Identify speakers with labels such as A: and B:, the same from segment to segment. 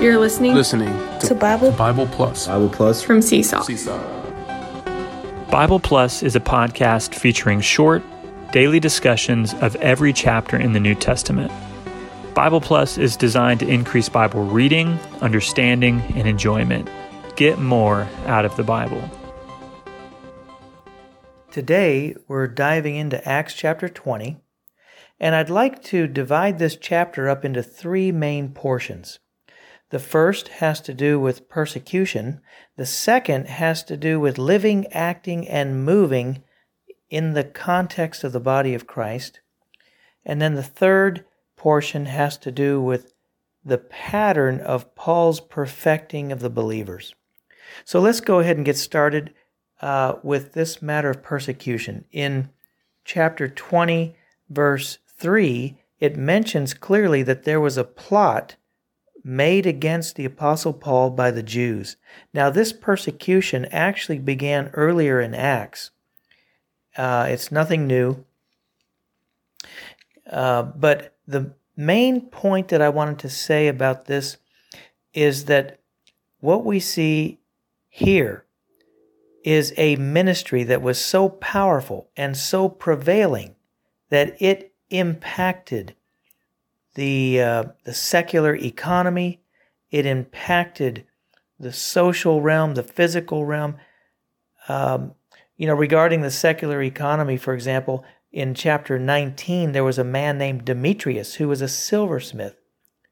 A: You're listening
B: Listening to,
A: to Bible
B: Bible Plus.
C: Bible Plus.
A: from Seesaw.
B: Seesaw.
D: Bible Plus is a podcast featuring short, daily discussions of every chapter in the New Testament. Bible Plus is designed to increase Bible reading, understanding, and enjoyment. Get more out of the Bible.
E: Today, we're diving into Acts chapter 20, and I'd like to divide this chapter up into three main portions. The first has to do with persecution, the second has to do with living, acting, and moving in the context of the body of Christ, and then the third portion has to do with the pattern of Paul's perfecting of the believers. So let's go ahead and get started uh, with this matter of persecution. In chapter 20, verse 3, it mentions clearly that there was a plot made against the Apostle Paul by the Jews. Now, this persecution actually began earlier in Acts. Uh, it's nothing new. Uh, but the main point that I wanted to say about this is that what we see here is a ministry that was so powerful and so prevailing that it impacted the uh, the secular economy. It impacted the social realm, the physical realm. Um, you know, regarding the secular economy, for example, in chapter 19, there was a man named Demetrius who was a silversmith,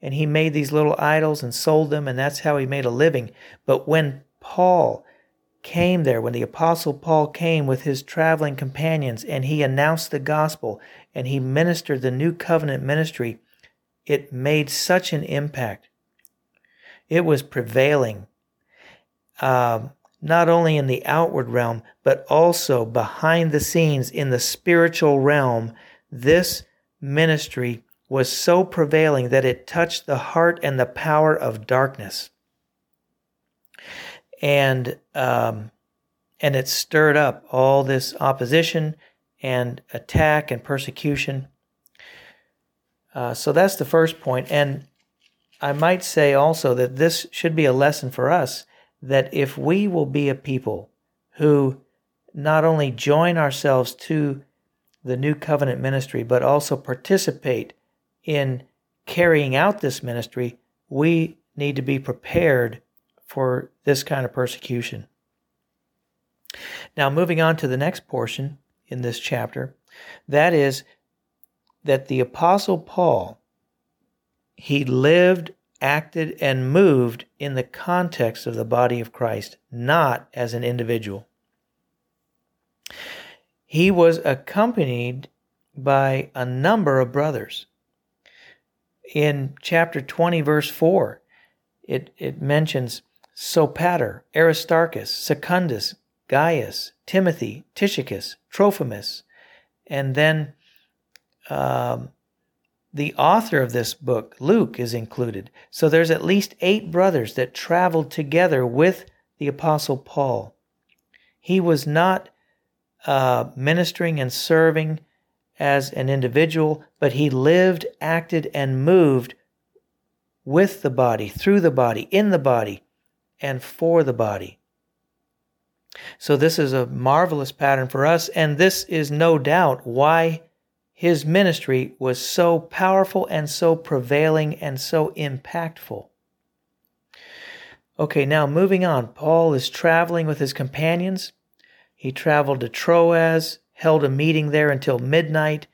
E: and he made these little idols and sold them, and that's how he made a living. But when Paul came there, when the Apostle Paul came with his traveling companions and he announced the gospel and he ministered the new covenant ministry, it made such an impact. It was prevailing, uh, not only in the outward realm, but also behind the scenes in the spiritual realm. This ministry was so prevailing that it touched the heart and the power of darkness and um, and it stirred up all this opposition and attack and persecution. Uh, so that's the first point, and I might say also that this should be a lesson for us that if we will be a people who not only join ourselves to the new covenant ministry, but also participate in carrying out this ministry, we need to be prepared for this kind of persecution. Now, moving on to the next portion in this chapter, that is that the Apostle Paul, he lived, acted, and moved in the context of the body of Christ, not as an individual. He was accompanied by a number of brothers. In chapter 20, verse 4, it, it mentions Sopater, Aristarchus, Secundus, Gaius, Timothy, Tychicus, Trophimus, and then um, the author of this book, Luke, is included. So there's at least eight brothers that traveled together with the Apostle Paul. He was not uh, ministering and serving as an individual, but he lived, acted, and moved with the body, through the body, in the body and for the body. So, this is a marvelous pattern for us, and this is no doubt why his ministry was so powerful and so prevailing and so impactful. Okay, now moving on. Paul is traveling with his companions. He traveled to Troas, held a meeting there until midnight.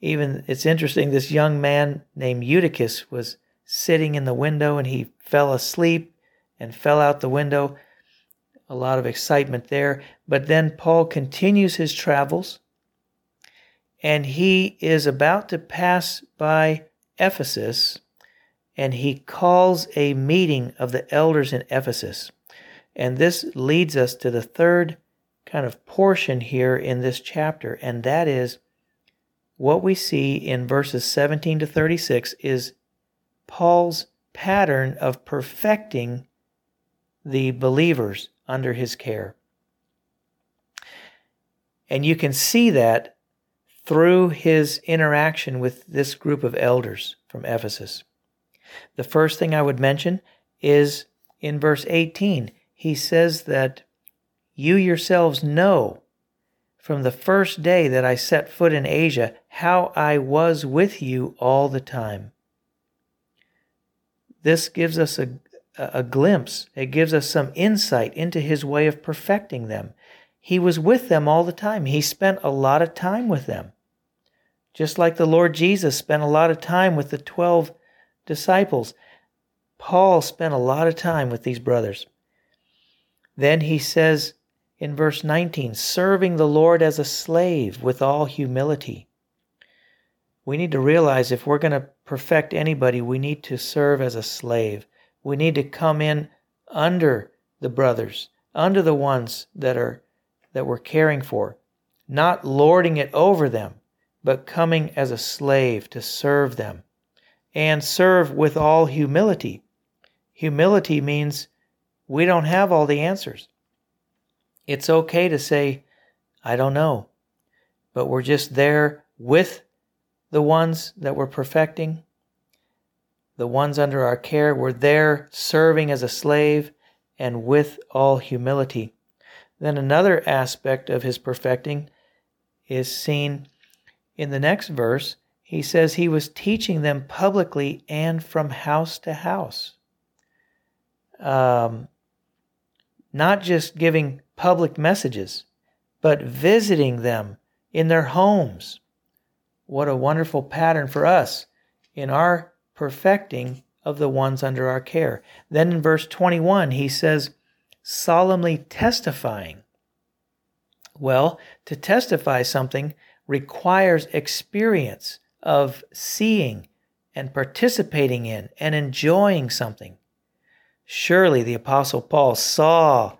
E: Even it's interesting, this young man named Eutychus was sitting in the window and he fell asleep and fell out the window. A lot of excitement there. But then Paul continues his travels and he is about to pass by Ephesus and he calls a meeting of the elders in Ephesus. And this leads us to the third kind of portion here in this chapter, and that is what we see in verses 17 to 36 is Paul's pattern of perfecting the believers under his care. And you can see that through his interaction with this group of elders from Ephesus. The first thing I would mention is in verse 18. He says that you yourselves know from the first day that I set foot in Asia how I was with you all the time. This gives us a, a glimpse, it gives us some insight into his way of perfecting them. He was with them all the time, he spent a lot of time with them. Just like the Lord Jesus spent a lot of time with the 12 disciples, Paul spent a lot of time with these brothers. Then he says in verse 19, serving the Lord as a slave with all humility. We need to realize if we're going to perfect anybody, we need to serve as a slave. We need to come in under the brothers, under the ones that are that we're caring for, not lording it over them, but coming as a slave to serve them and serve with all humility. Humility means we don't have all the answers. It's okay to say, I don't know, but we're just there with the ones that we're perfecting, the ones under our care. We're there serving as a slave and with all humility. Then another aspect of his perfecting is seen in the next verse. He says he was teaching them publicly and from house to house. Um, not just giving public messages, but visiting them in their homes. What a wonderful pattern for us in our perfecting of the ones under our care. Then in verse 21, he says, solemnly testifying. Well, to testify something requires experience of seeing and participating in and enjoying something. Surely the Apostle Paul saw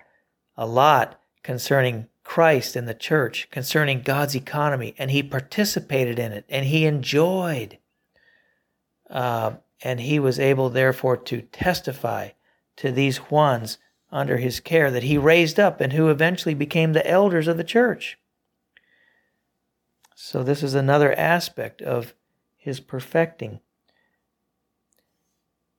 E: a lot concerning Christ and the church, concerning God's economy, and he participated in it and he enjoyed. Uh, and he was able, therefore, to testify to these ones under his care that he raised up and who eventually became the elders of the church. So, this is another aspect of his perfecting.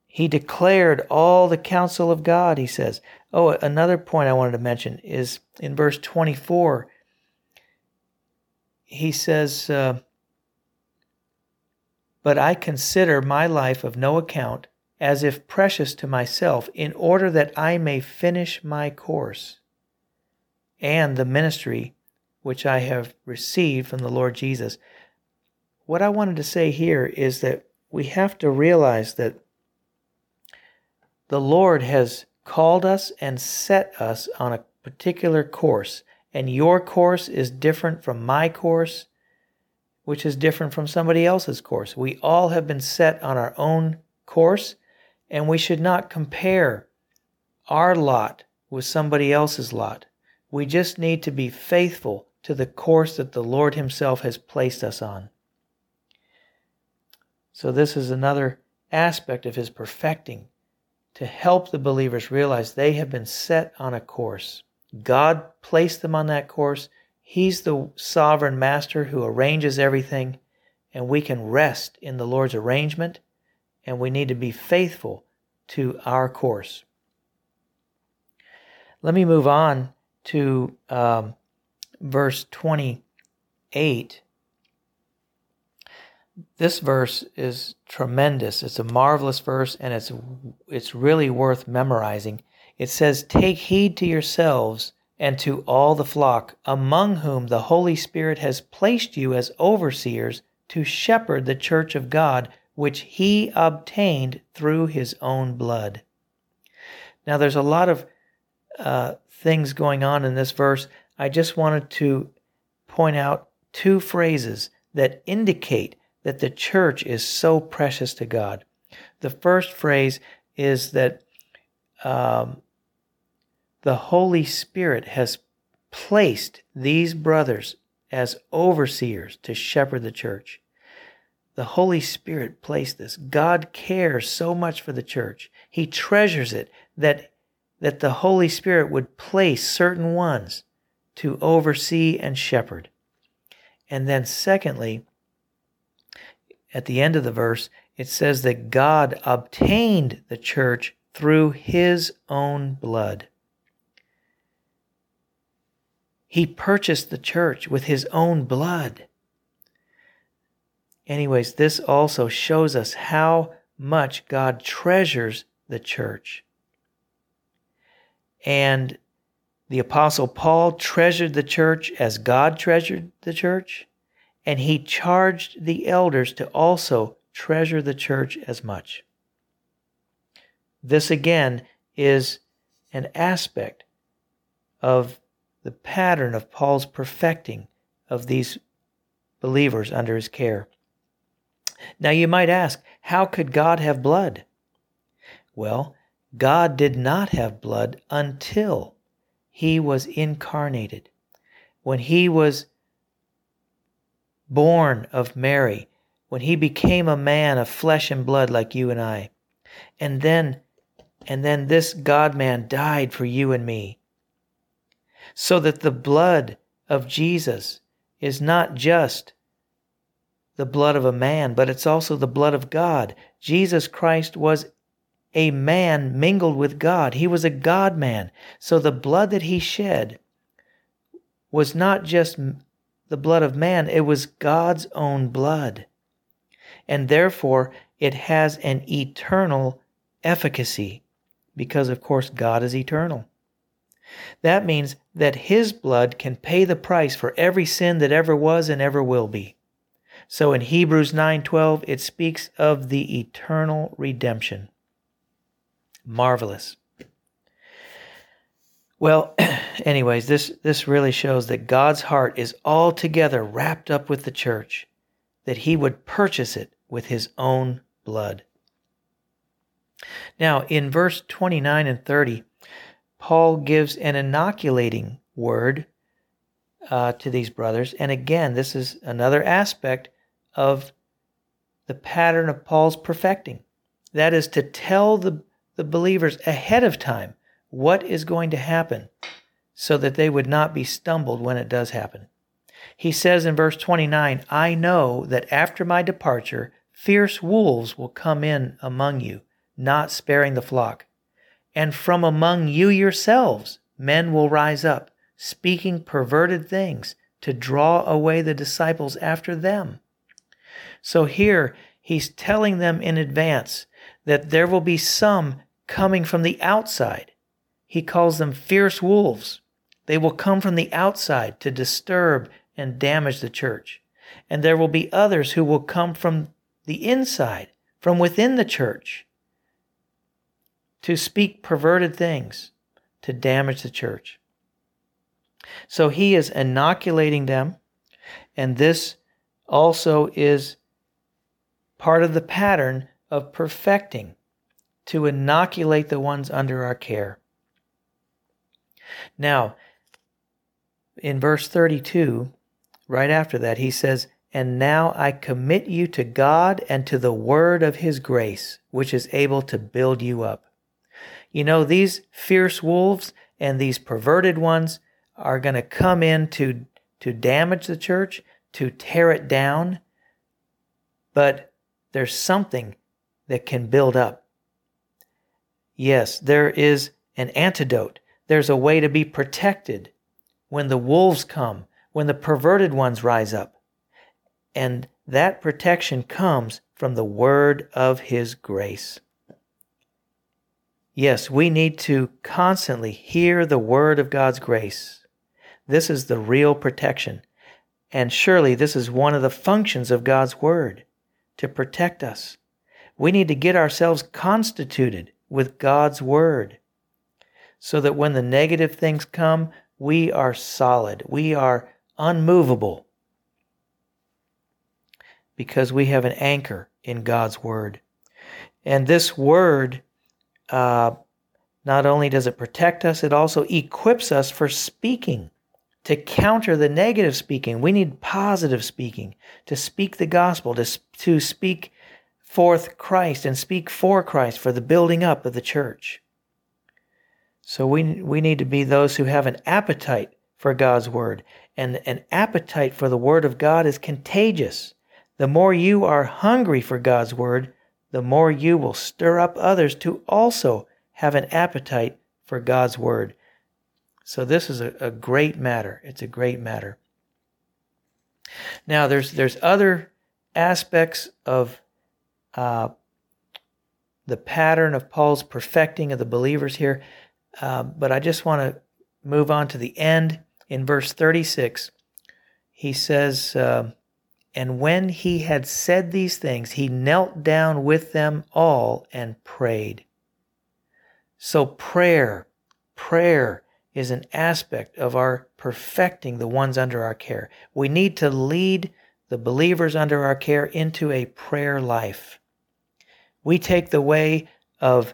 E: He declared all the counsel of God, he says. Oh, another point I wanted to mention is in verse 24. He says, uh, But I consider my life of no account as if precious to myself, in order that I may finish my course and the ministry which I have received from the Lord Jesus. What I wanted to say here is that we have to realize that the Lord has called us and set us on a particular course, and your course is different from my course, which is different from somebody else's course. We all have been set on our own course, and we should not compare our lot with somebody else's lot. We just need to be faithful to the course that the Lord Himself has placed us on. So, this is another aspect of His perfecting to help the believers realize they have been set on a course. God placed them on that course. He's the sovereign master who arranges everything, and we can rest in the Lord's arrangement, and we need to be faithful to our course. Let me move on to um, verse 28 this verse is tremendous. It's a marvelous verse and it's it's really worth memorizing. It says, "Take heed to yourselves and to all the flock among whom the Holy Spirit has placed you as overseers to shepherd the church of God, which he obtained through his own blood." Now there's a lot of uh, things going on in this verse. I just wanted to point out two phrases that indicate that the church is so precious to God. The first phrase is that um, the Holy Spirit has placed these brothers as overseers to shepherd the church. The Holy Spirit placed this. God cares so much for the church. He treasures it that, that the Holy Spirit would place certain ones to oversee and shepherd. And then, secondly, at the end of the verse, it says that God obtained the church through his own blood. He purchased the church with his own blood. Anyways, this also shows us how much God treasures the church. And the Apostle Paul treasured the church as God treasured the church, and he charged the elders to also treasure the church as much. This again is an aspect of the pattern of Paul's perfecting of these believers under his care. Now you might ask, how could God have blood? Well, God did not have blood until he was incarnated. When he was born of Mary, when he became a man of flesh and blood like you and I. And then and then this God man died for you and me. So that the blood of Jesus is not just the blood of a man, but it's also the blood of God. Jesus Christ was a man mingled with God. He was a God man. So the blood that he shed was not just the blood of man, it was God's own blood. And therefore, it has an eternal efficacy because, of course, God is eternal. That means that His blood can pay the price for every sin that ever was and ever will be. So in Hebrews 9:12 it speaks of the eternal redemption. Marvelous. Well, anyways, this this really shows that God's heart is altogether wrapped up with the church, that he would purchase it with his own blood. Now, in verse 29 and 30, Paul gives an inoculating word uh, to these brothers. And again, this is another aspect of the pattern of Paul's perfecting. That is to tell the, the believers ahead of time what is going to happen so that they would not be stumbled when it does happen. He says in verse 29 I know that after my departure, fierce wolves will come in among you not sparing the flock. And from among you yourselves men will rise up, speaking perverted things to draw away the disciples after them. So here he's telling them in advance that there will be some coming from the outside. He calls them fierce wolves. They will come from the outside to disturb and damage the church. And there will be others who will come from the inside, from within the church, to speak perverted things to damage the church. So he is inoculating them, and this also is part of the pattern of perfecting to inoculate the ones under our care. Now, in verse 32, right after that, he says, And now I commit you to God and to the word of his grace, which is able to build you up. You know, these fierce wolves and these perverted ones are going to come in to, to damage the church, to tear it down. But there's something that can build up. Yes, there is an antidote. There's a way to be protected when the wolves come, when the perverted ones rise up. And that protection comes from the word of His grace. Yes, we need to constantly hear the word of God's grace. This is the real protection. And surely this is one of the functions of God's word to protect us. We need to get ourselves constituted with God's word so that when the negative things come, we are solid. We are unmovable because we have an anchor in God's word. And this word uh, not only does it protect us, it also equips us for speaking to counter the negative speaking. We need positive speaking to speak the gospel, to, to speak forth Christ and speak for Christ for the building up of the church. So we, we need to be those who have an appetite for God's word. And an appetite for the word of God is contagious. The more you are hungry for God's word, the more you will stir up others to also have an appetite for God's word. So this is a, a great matter. It's a great matter. Now there's there's other aspects of uh, the pattern of Paul's perfecting of the believers here, uh, but I just want to move on to the end in verse 36. He says, uh, "And when he had said these things, he knelt down with them all and prayed." So prayer, prayer is an aspect of our perfecting the ones under our care. We need to lead the believers under our care into a prayer life. We take the way of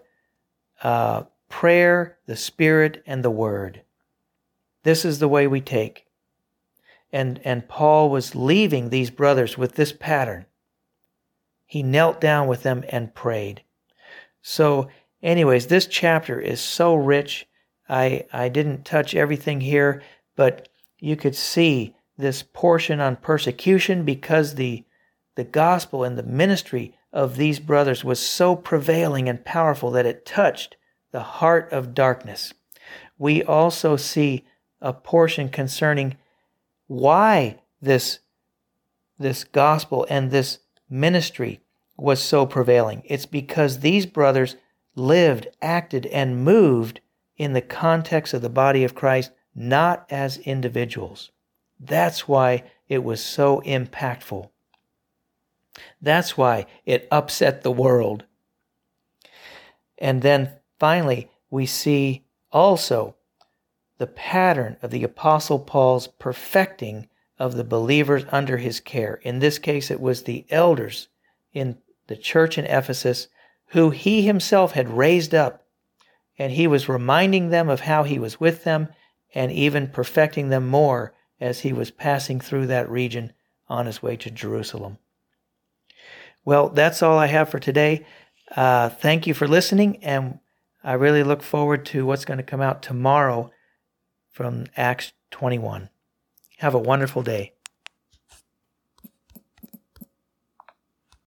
E: uh, prayer, the Spirit, and the Word. This is the way we take. And, and Paul was leaving these brothers with this pattern. He knelt down with them and prayed. So, anyways, this chapter is so rich I, I didn't touch everything here, but you could see this portion on persecution because the, the gospel and the ministry of these brothers was so prevailing and powerful that it touched the heart of darkness. We also see a portion concerning why this, this gospel and this ministry was so prevailing. It's because these brothers lived, acted, and moved in the context of the body of Christ, not as individuals. That's why it was so impactful. That's why it upset the world. And then finally, we see also the pattern of the Apostle Paul's perfecting of the believers under his care. In this case, it was the elders in the church in Ephesus who he himself had raised up and he was reminding them of how he was with them and even perfecting them more as he was passing through that region on his way to Jerusalem. Well, that's all I have for today. Uh, thank you for listening, and I really look forward to what's going to come out tomorrow from Acts 21. Have a wonderful day.